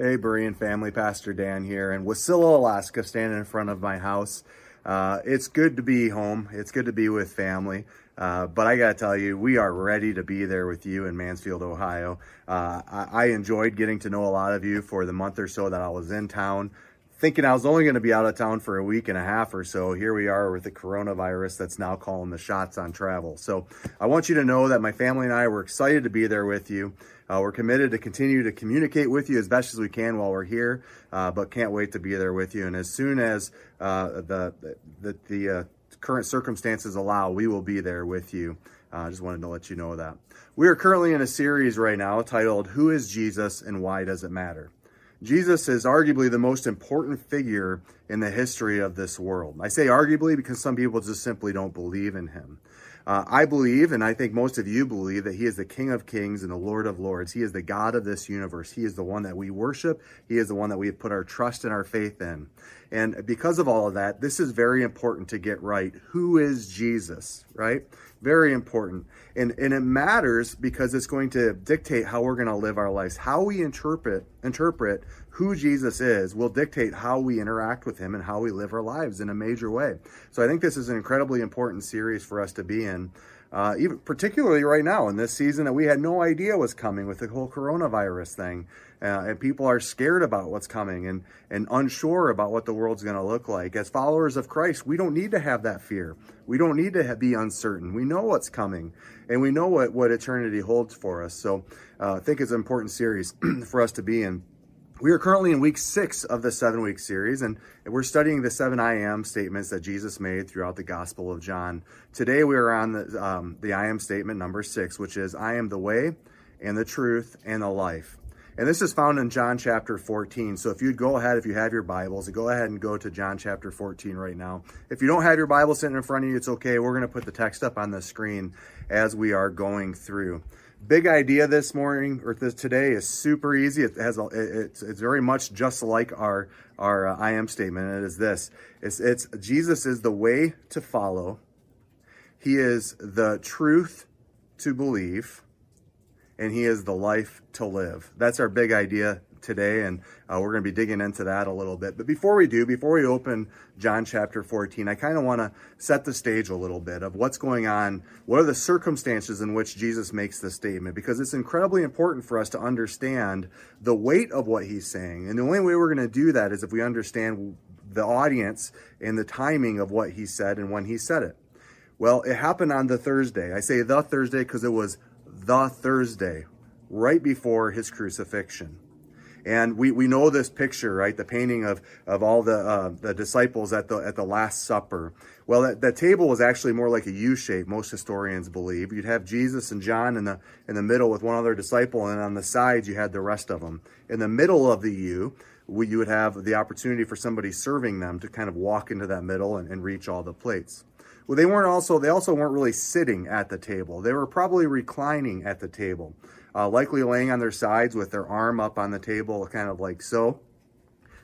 Hey, Berean family, Pastor Dan here in Wasilla, Alaska, standing in front of my house. Uh, it's good to be home. It's good to be with family. Uh, but I got to tell you, we are ready to be there with you in Mansfield, Ohio. Uh, I, I enjoyed getting to know a lot of you for the month or so that I was in town thinking I was only going to be out of town for a week and a half or so. Here we are with the coronavirus that's now calling the shots on travel. So I want you to know that my family and I were excited to be there with you. Uh, we're committed to continue to communicate with you as best as we can while we're here, uh, but can't wait to be there with you. And as soon as uh, the the, the uh, current circumstances allow, we will be there with you. Uh, I just wanted to let you know that. We are currently in a series right now titled Who is Jesus and Why Does It Matter? Jesus is arguably the most important figure in the history of this world. I say arguably because some people just simply don't believe in him. Uh, I believe, and I think most of you believe, that He is the King of Kings and the Lord of Lords. He is the God of this universe. He is the one that we worship. He is the one that we have put our trust and our faith in. And because of all of that, this is very important to get right. Who is Jesus, right? Very important. And, and it matters because it's going to dictate how we're going to live our lives. How we interpret, interpret who Jesus is will dictate how we interact with him and how we live our lives in a major way. So I think this is an incredibly important series for us to be in. Uh, even particularly right now in this season that we had no idea was coming with the whole coronavirus thing, uh, and people are scared about what's coming and and unsure about what the world's going to look like. As followers of Christ, we don't need to have that fear. We don't need to have, be uncertain. We know what's coming, and we know what what eternity holds for us. So uh, I think it's an important series for us to be in. We are currently in week six of the seven week series, and we're studying the seven I am statements that Jesus made throughout the Gospel of John. Today we are on the, um, the I am statement number six, which is I am the way and the truth and the life. And this is found in John chapter 14. So if you'd go ahead, if you have your Bibles, go ahead and go to John chapter 14 right now. If you don't have your Bible sitting in front of you, it's okay. We're going to put the text up on the screen as we are going through. Big idea this morning or this today is super easy. It has a, it's it's very much just like our our uh, I am statement. It is this: it's it's Jesus is the way to follow. He is the truth to believe, and he is the life to live. That's our big idea today, and uh, we're going to be digging into that a little bit. But before we do, before we open John chapter 14, I kind of want to set the stage a little bit of what's going on. What are the circumstances in which Jesus makes this statement? Because it's incredibly important for us to understand the weight of what he's saying. And the only way we're going to do that is if we understand the audience and the timing of what he said and when he said it. Well, it happened on the Thursday. I say the Thursday because it was the Thursday, right before his crucifixion. And we, we know this picture, right? The painting of, of all the, uh, the disciples at the, at the Last Supper. Well, that, that table was actually more like a U shape, most historians believe. You'd have Jesus and John in the, in the middle with one other disciple, and on the sides you had the rest of them. In the middle of the U, we, you would have the opportunity for somebody serving them to kind of walk into that middle and, and reach all the plates. Well, they weren't also, they also weren't really sitting at the table. They were probably reclining at the table uh, likely laying on their sides with their arm up on the table, kind of like so.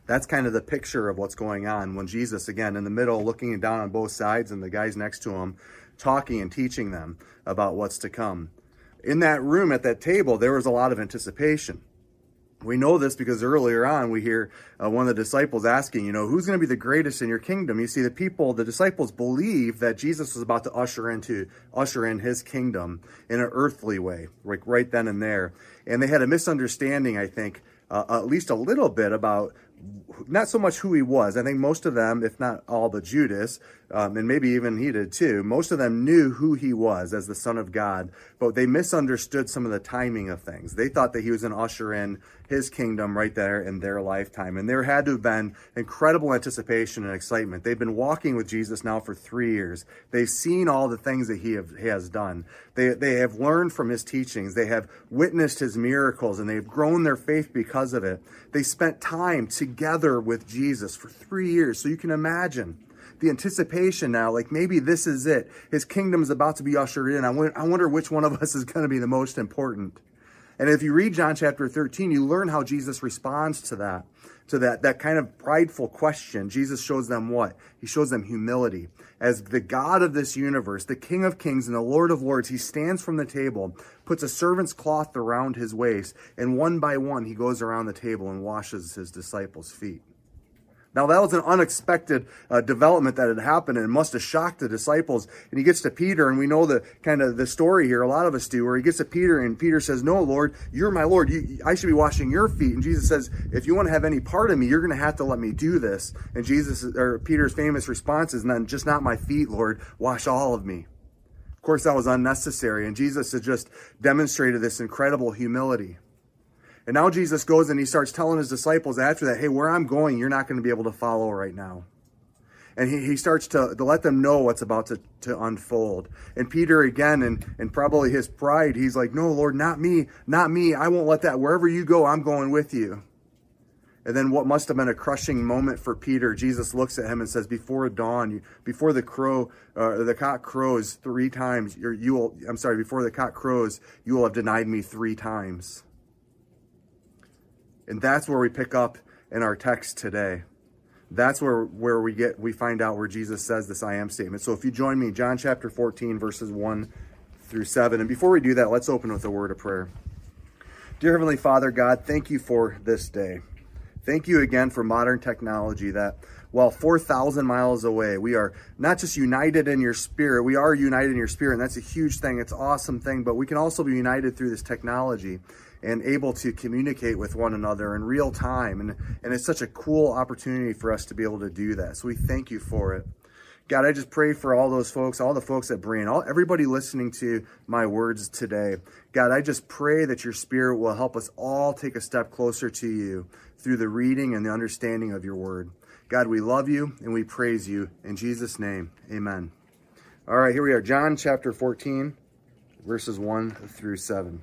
That's kind of the picture of what's going on when Jesus, again, in the middle, looking down on both sides, and the guys next to him talking and teaching them about what's to come. In that room at that table, there was a lot of anticipation. We know this because earlier on we hear uh, one of the disciples asking, you know, who's going to be the greatest in your kingdom? You see, the people, the disciples believe that Jesus was about to usher into usher in his kingdom in an earthly way, like right then and there. And they had a misunderstanding, I think, uh, at least a little bit about not so much who he was. I think most of them, if not all but Judas, um, and maybe even he did too, most of them knew who he was as the Son of God, but they misunderstood some of the timing of things. They thought that he was an usher in his kingdom right there in their lifetime. And there had to have been incredible anticipation and excitement. They've been walking with Jesus now for three years. They've seen all the things that he, have, he has done. They, they have learned from his teachings. They have witnessed his miracles and they've grown their faith because of it. They spent time together with Jesus for three years. So you can imagine the anticipation now, like maybe this is it. His kingdom is about to be ushered in. I wonder which one of us is going to be the most important. And if you read John chapter 13, you learn how Jesus responds to that, to that, that kind of prideful question. Jesus shows them what? He shows them humility. As the God of this universe, the King of kings and the Lord of lords, he stands from the table, puts a servant's cloth around his waist, and one by one he goes around the table and washes his disciples' feet. Now, that was an unexpected uh, development that had happened and must have shocked the disciples. And he gets to Peter, and we know the kind of the story here, a lot of us do, where he gets to Peter, and Peter says, No, Lord, you're my Lord. You, I should be washing your feet. And Jesus says, If you want to have any part of me, you're going to have to let me do this. And Jesus, or Peter's famous response is, Then just not my feet, Lord, wash all of me. Of course, that was unnecessary. And Jesus has just demonstrated this incredible humility. And now Jesus goes and he starts telling his disciples after that, hey, where I'm going, you're not going to be able to follow right now. And he, he starts to, to let them know what's about to, to unfold. And Peter, again, and, and probably his pride, he's like, no, Lord, not me, not me. I won't let that. Wherever you go, I'm going with you. And then what must have been a crushing moment for Peter, Jesus looks at him and says, before dawn, before the crow, uh, the cock crows three times, you will, I'm sorry, before the cock crows, you will have denied me three times. And that's where we pick up in our text today. That's where, where we get we find out where Jesus says this I am statement. So if you join me, John chapter 14, verses 1 through 7. And before we do that, let's open with a word of prayer. Dear Heavenly Father, God, thank you for this day. Thank you again for modern technology that while 4,000 miles away, we are not just united in your spirit, we are united in your spirit, and that's a huge thing. It's an awesome thing, but we can also be united through this technology and able to communicate with one another in real time. And, and it's such a cool opportunity for us to be able to do that. So we thank you for it. God, I just pray for all those folks, all the folks at Berean, all everybody listening to my words today. God, I just pray that your spirit will help us all take a step closer to you through the reading and the understanding of your word. God, we love you and we praise you. In Jesus' name, amen. All right, here we are, John chapter 14, verses 1 through 7.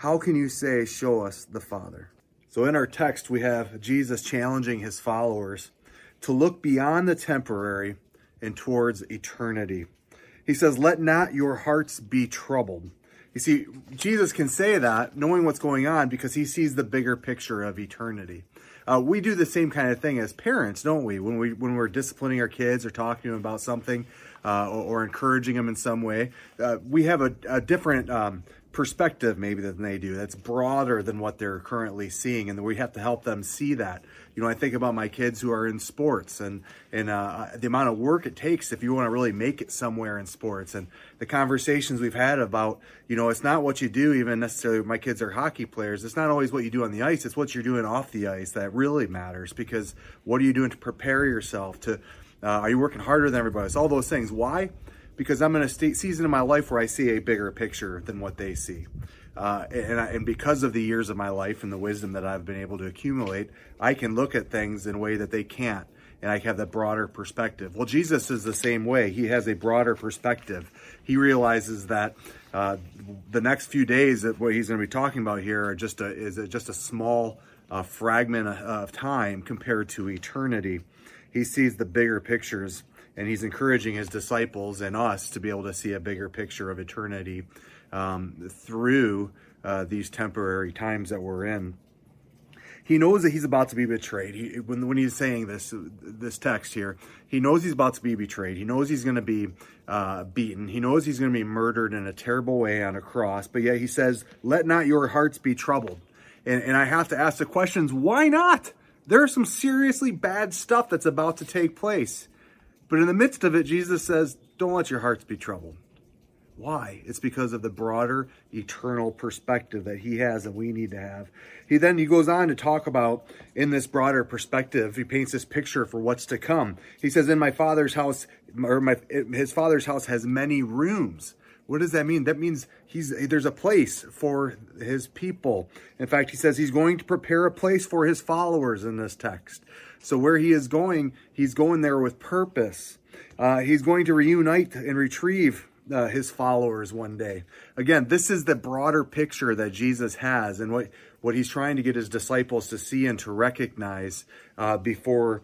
How can you say, show us the Father? So in our text, we have Jesus challenging his followers to look beyond the temporary and towards eternity. He says, let not your hearts be troubled. You see, Jesus can say that knowing what's going on because he sees the bigger picture of eternity. Uh, we do the same kind of thing as parents, don't we? When we when we're disciplining our kids or talking to them about something uh, or, or, encouraging them in some way, uh, we have a, a different um, perspective maybe than they do. That's broader than what they're currently seeing and we have to help them see that. You know i think about my kids who are in sports and and uh, the amount of work it takes if you want to really make it somewhere in sports. And the conversations we've had about you know it's not what you do even necessarily my kids are hockey players. It's not always what you do on the ice it's what you're doing off the ice that really matters because what are you doing to prepare yourself to uh, are you working harder than everybody else? All those things. Why because I'm in a state, season in my life where I see a bigger picture than what they see. Uh, and, I, and because of the years of my life and the wisdom that I've been able to accumulate, I can look at things in a way that they can't. And I have that broader perspective. Well, Jesus is the same way. He has a broader perspective. He realizes that uh, the next few days that what he's going to be talking about here are just a, is a, just a small uh, fragment of time compared to eternity. He sees the bigger pictures and he's encouraging his disciples and us to be able to see a bigger picture of eternity um, through uh, these temporary times that we're in. He knows that he's about to be betrayed. He, when, when he's saying this, this text here, he knows he's about to be betrayed. He knows he's going to be uh, beaten. He knows he's going to be murdered in a terrible way on a cross. But yet he says, let not your hearts be troubled. And, and I have to ask the questions, why not? There's some seriously bad stuff that's about to take place. But in the midst of it, Jesus says, don't let your hearts be troubled. Why? It's because of the broader eternal perspective that he has and we need to have. He then he goes on to talk about in this broader perspective, he paints this picture for what's to come. He says, In my father's house, or my his father's house has many rooms. What does that mean? That means he's there's a place for his people. In fact, he says he's going to prepare a place for his followers in this text. So where he is going, he's going there with purpose. Uh, he's going to reunite and retrieve uh, his followers one day. Again, this is the broader picture that Jesus has and what, what he's trying to get his disciples to see and to recognize uh, before,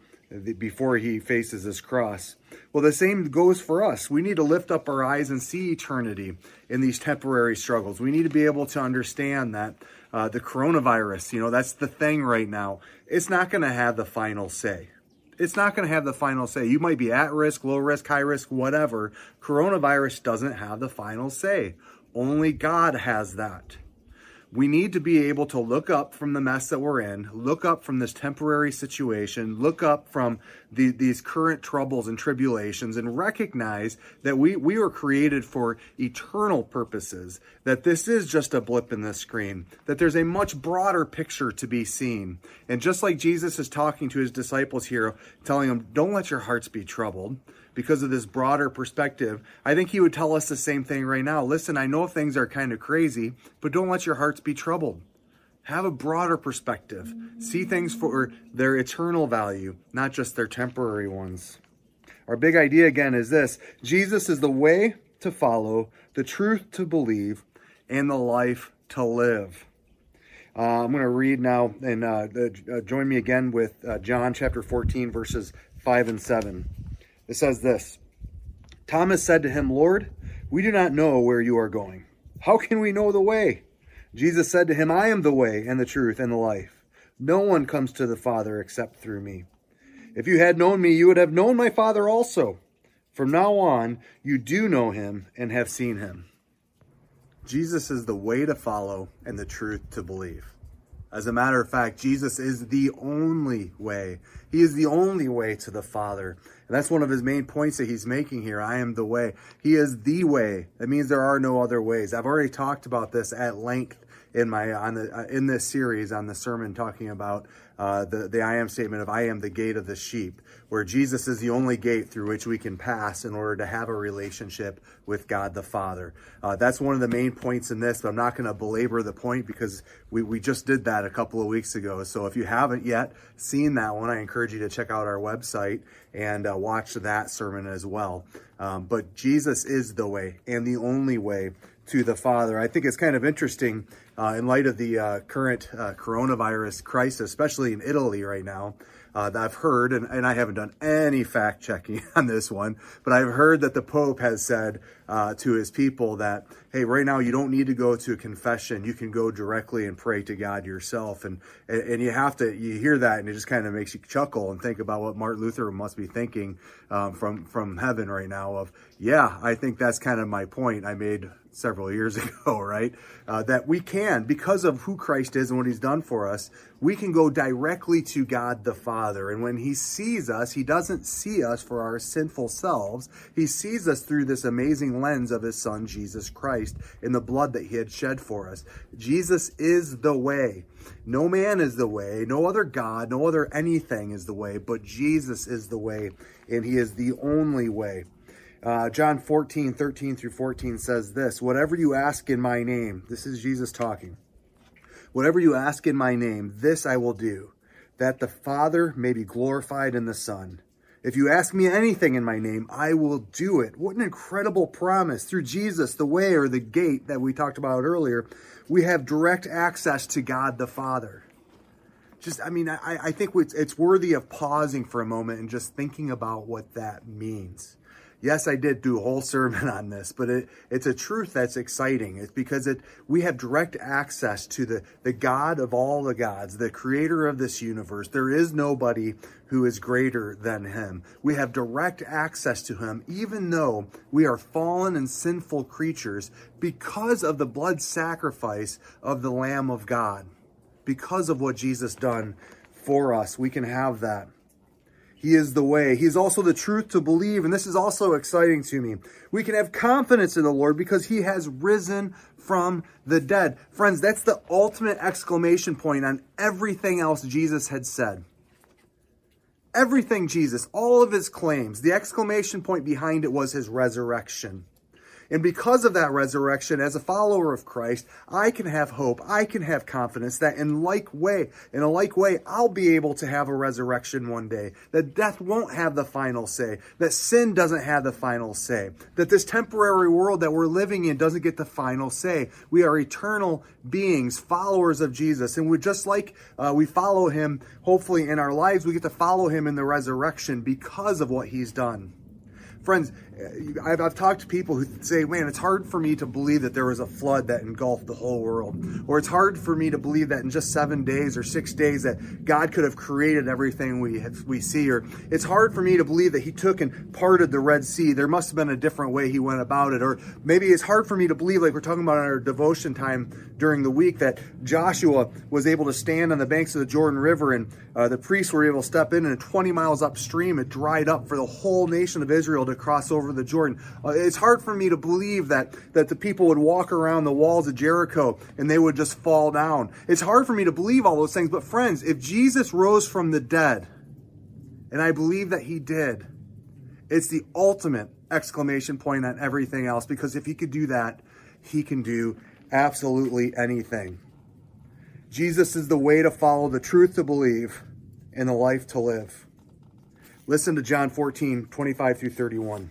before he faces his cross. Well, the same goes for us. We need to lift up our eyes and see eternity in these temporary struggles. We need to be able to understand that uh, the coronavirus, you know, that's the thing right now. It's not going to have the final say it's not going to have the final say. You might be at risk, low risk, high risk, whatever. Coronavirus doesn't have the final say. Only God has that. We need to be able to look up from the mess that we're in, look up from this temporary situation, look up from the, these current troubles and tribulations, and recognize that we, we were created for eternal purposes, that this is just a blip in the screen, that there's a much broader picture to be seen. And just like Jesus is talking to his disciples here, telling them, don't let your hearts be troubled because of this broader perspective, I think he would tell us the same thing right now. Listen, I know things are kind of crazy, but don't let your hearts be troubled. Have a broader perspective. See things for their eternal value, not just their temporary ones. Our big idea again is this Jesus is the way to follow, the truth to believe, and the life to live. Uh, I'm going to read now and uh, uh, join me again with uh, John chapter 14, verses 5 and 7. It says this Thomas said to him, Lord, we do not know where you are going. How can we know the way? Jesus said to him, I am the way and the truth and the life. No one comes to the Father except through me. If you had known me, you would have known my Father also. From now on, you do know him and have seen him. Jesus is the way to follow and the truth to believe. As a matter of fact, Jesus is the only way. He is the only way to the Father. And that's one of his main points that he's making here. I am the way. He is the way. That means there are no other ways. I've already talked about this at length in my on the uh, in this series on the sermon talking about uh, the the I am statement of I am the gate of the sheep, where Jesus is the only gate through which we can pass in order to have a relationship with God the Father. Uh, that's one of the main points in this, but I'm not going to belabor the point because we we just did that a couple of weeks ago. So if you haven't yet seen that one, I encourage you to check out our website and uh, watch that sermon as well. Um, but Jesus is the way and the only way to the Father. I think it's kind of interesting uh, in light of the uh, current uh, coronavirus crisis, especially in Italy right now, uh, that I've heard, and, and, I haven't done any fact checking on this one, but I've heard that the Pope has said uh, to his people that, hey, right now you don't need to go to a confession. You can go directly and pray to God yourself. And, and, and you have to, you hear that and it just kind of makes you chuckle and think about what Martin Luther must be thinking um, from, from heaven right now of, yeah, I think that's kind of my point I made several years ago, right? Uh, that we can, because of who Christ is and what he's done for us, we can go directly to God the Father. And when he sees us, he doesn't see us for our sinful selves. He sees us through this amazing lens of his son, Jesus Christ, in the blood that he had shed for us. Jesus is the way. No man is the way. No other God, no other anything is the way, but Jesus is the way, and he is the only way. Uh, John 14, 13 through 14 says this Whatever you ask in my name, this is Jesus talking. Whatever you ask in my name, this I will do, that the Father may be glorified in the Son. If you ask me anything in my name, I will do it. What an incredible promise. Through Jesus, the way or the gate that we talked about earlier, we have direct access to God the Father. Just, I mean, I, I think it's, it's worthy of pausing for a moment and just thinking about what that means yes, I did do a whole sermon on this, but it, it's a truth that's exciting. It's because it we have direct access to the, the God of all the gods, the creator of this universe. There is nobody who is greater than him. We have direct access to him, even though we are fallen and sinful creatures because of the blood sacrifice of the Lamb of God. because of what Jesus done for us. We can have that. He is the way. He's also the truth to believe. And this is also exciting to me. We can have confidence in the Lord because he has risen from the dead. Friends, that's the ultimate exclamation point on everything else Jesus had said. Everything Jesus, all of his claims, the exclamation point behind it was his resurrection. And because of that resurrection, as a follower of Christ, I can have hope. I can have confidence that in like way, in a like way, I'll be able to have a resurrection one day. That death won't have the final say. That sin doesn't have the final say. That this temporary world that we're living in doesn't get the final say. We are eternal beings, followers of Jesus. And we're just like uh, we follow him, hopefully in our lives, we get to follow him in the resurrection because of what he's done. Friends, I've, I've talked to people who say, man, it's hard for me to believe that there was a flood that engulfed the whole world. Or it's hard for me to believe that in just seven days or six days that God could have created everything we, have, we see. Or it's hard for me to believe that he took and parted the Red Sea. There must have been a different way he went about it. Or maybe it's hard for me to believe, like we're talking about in our devotion time during the week, that Joshua was able to stand on the banks of the Jordan River and uh, the priests were able to step in and 20 miles upstream, it dried up for the whole nation of Israel to cross over over the Jordan. Uh, it's hard for me to believe that, that the people would walk around the walls of Jericho and they would just fall down. It's hard for me to believe all those things. But friends, if Jesus rose from the dead, and I believe that he did, it's the ultimate exclamation point on everything else because if he could do that, he can do absolutely anything. Jesus is the way to follow, the truth to believe, and the life to live. Listen to John 14, 25 through 31.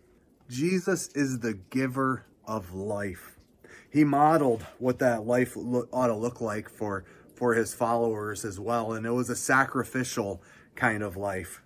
Jesus is the giver of life. He modeled what that life ought to look like for, for his followers as well. And it was a sacrificial kind of life.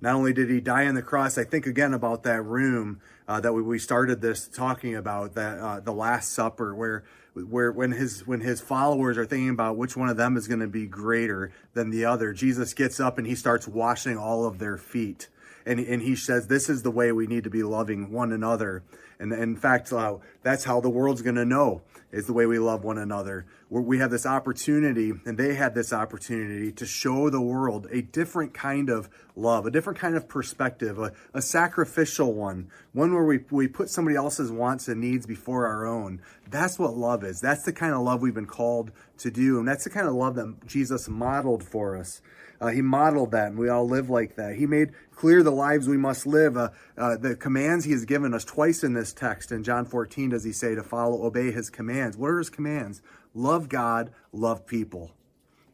Not only did he die on the cross, I think again about that room uh, that we, we started this talking about, that uh, the Last Supper, where where when his when his followers are thinking about which one of them is going to be greater than the other, Jesus gets up and he starts washing all of their feet and, and he says this is the way we need to be loving one another. And in fact, uh, that's how the world's going to know is the way we love one another. We have this opportunity, and they had this opportunity to show the world a different kind of love, a different kind of perspective, a, a sacrificial one, one where we, we put somebody else's wants and needs before our own. That's what love is. That's the kind of love we've been called to do. And that's the kind of love that Jesus modeled for us. Uh, he modeled that, and we all live like that. He made clear the lives we must live. Uh, uh, the commands he has given us twice in this text. In John 14, does he say to follow, obey his commands? What are his commands? Love God, love people.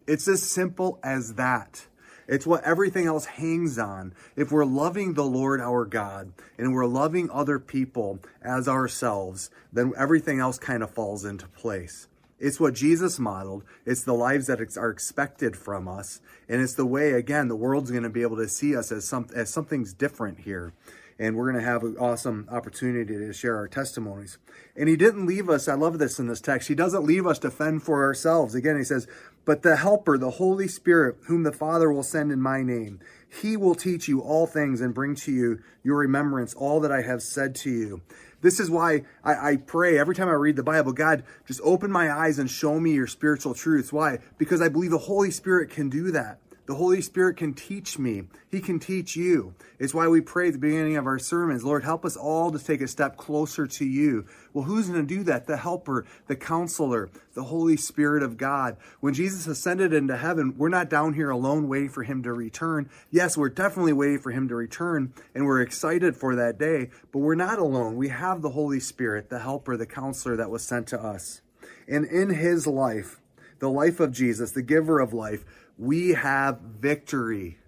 It's as simple as that. It's what everything else hangs on. If we're loving the Lord our God and we're loving other people as ourselves, then everything else kind of falls into place. It's what Jesus modeled. It's the lives that are expected from us. And it's the way, again, the world's going to be able to see us as, some, as something's different here. And we're going to have an awesome opportunity to share our testimonies. And he didn't leave us, I love this in this text, he doesn't leave us to fend for ourselves. Again, he says, but the helper, the Holy Spirit, whom the Father will send in my name, he will teach you all things and bring to you your remembrance all that I have said to you. This is why I, I, pray every time I read the Bible, God, just open my eyes and show me your spiritual truths. Why? Because I believe the Holy Spirit can do that. The Holy Spirit can teach me. He can teach you. It's why we pray at the beginning of our sermons, Lord, help us all to take a step closer to you. Well, who's going to do that? The helper, the counselor, the Holy Spirit of God. When Jesus ascended into heaven, we're not down here alone waiting for him to return. Yes, we're definitely waiting for him to return and we're excited for that day, but we're not alone. We have the Holy Spirit, the helper, the counselor that was sent to us. And in his life, the life of Jesus, the giver of life, we have victory.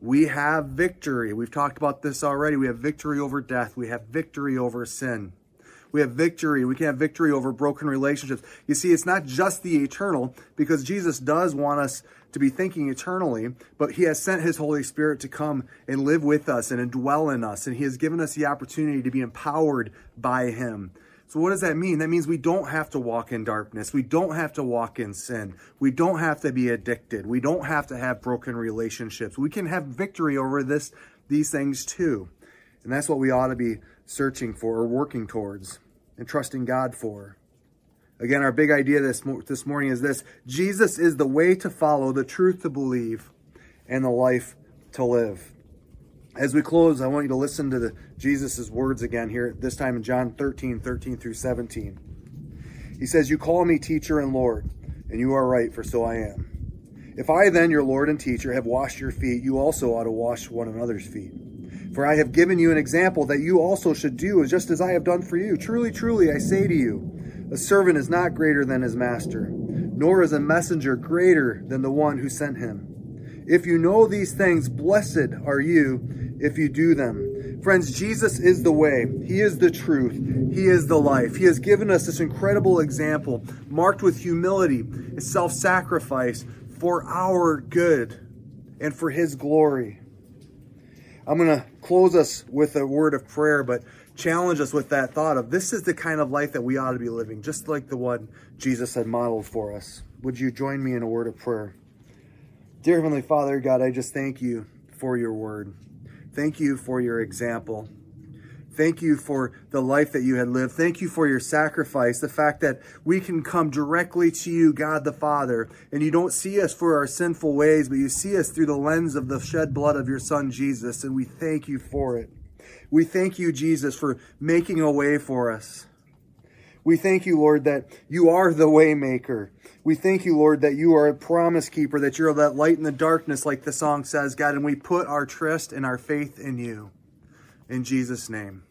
We have victory. We've talked about this already. We have victory over death. We have victory over sin. We have victory. We can have victory over broken relationships. You see, it's not just the eternal, because Jesus does want us to be thinking eternally, but He has sent His Holy Spirit to come and live with us and dwell in us. And He has given us the opportunity to be empowered by Him. So what does that mean? That means we don't have to walk in darkness. We don't have to walk in sin. We don't have to be addicted. We don't have to have broken relationships. We can have victory over this these things too. And that's what we ought to be searching for or working towards and trusting God for. Again, our big idea this, this morning is this. Jesus is the way to follow, the truth to believe, and the life to live. As we close, I want you to listen to Jesus' words again here, this time in John 13, 13 through 17. He says, You call me teacher and Lord, and you are right, for so I am. If I then, your Lord and teacher, have washed your feet, you also ought to wash one another's feet. For I have given you an example that you also should do just as I have done for you. Truly, truly, I say to you, a servant is not greater than his master, nor is a messenger greater than the one who sent him. If you know these things, blessed are you if you do them. Friends, Jesus is the way. He is the truth. He is the life. He has given us this incredible example, marked with humility and self sacrifice for our good and for His glory. I'm going to close us with a word of prayer, but challenge us with that thought of this is the kind of life that we ought to be living, just like the one Jesus had modeled for us. Would you join me in a word of prayer? Dear Heavenly Father, God, I just thank you for your word. Thank you for your example. Thank you for the life that you had lived. Thank you for your sacrifice, the fact that we can come directly to you, God the Father, and you don't see us for our sinful ways, but you see us through the lens of the shed blood of your Son, Jesus, and we thank you for it. We thank you, Jesus, for making a way for us. We thank you, Lord, that you are the waymaker. We thank you, Lord, that you are a promise keeper, that you're that light in the darkness, like the song says, God, and we put our trust and our faith in you. In Jesus' name.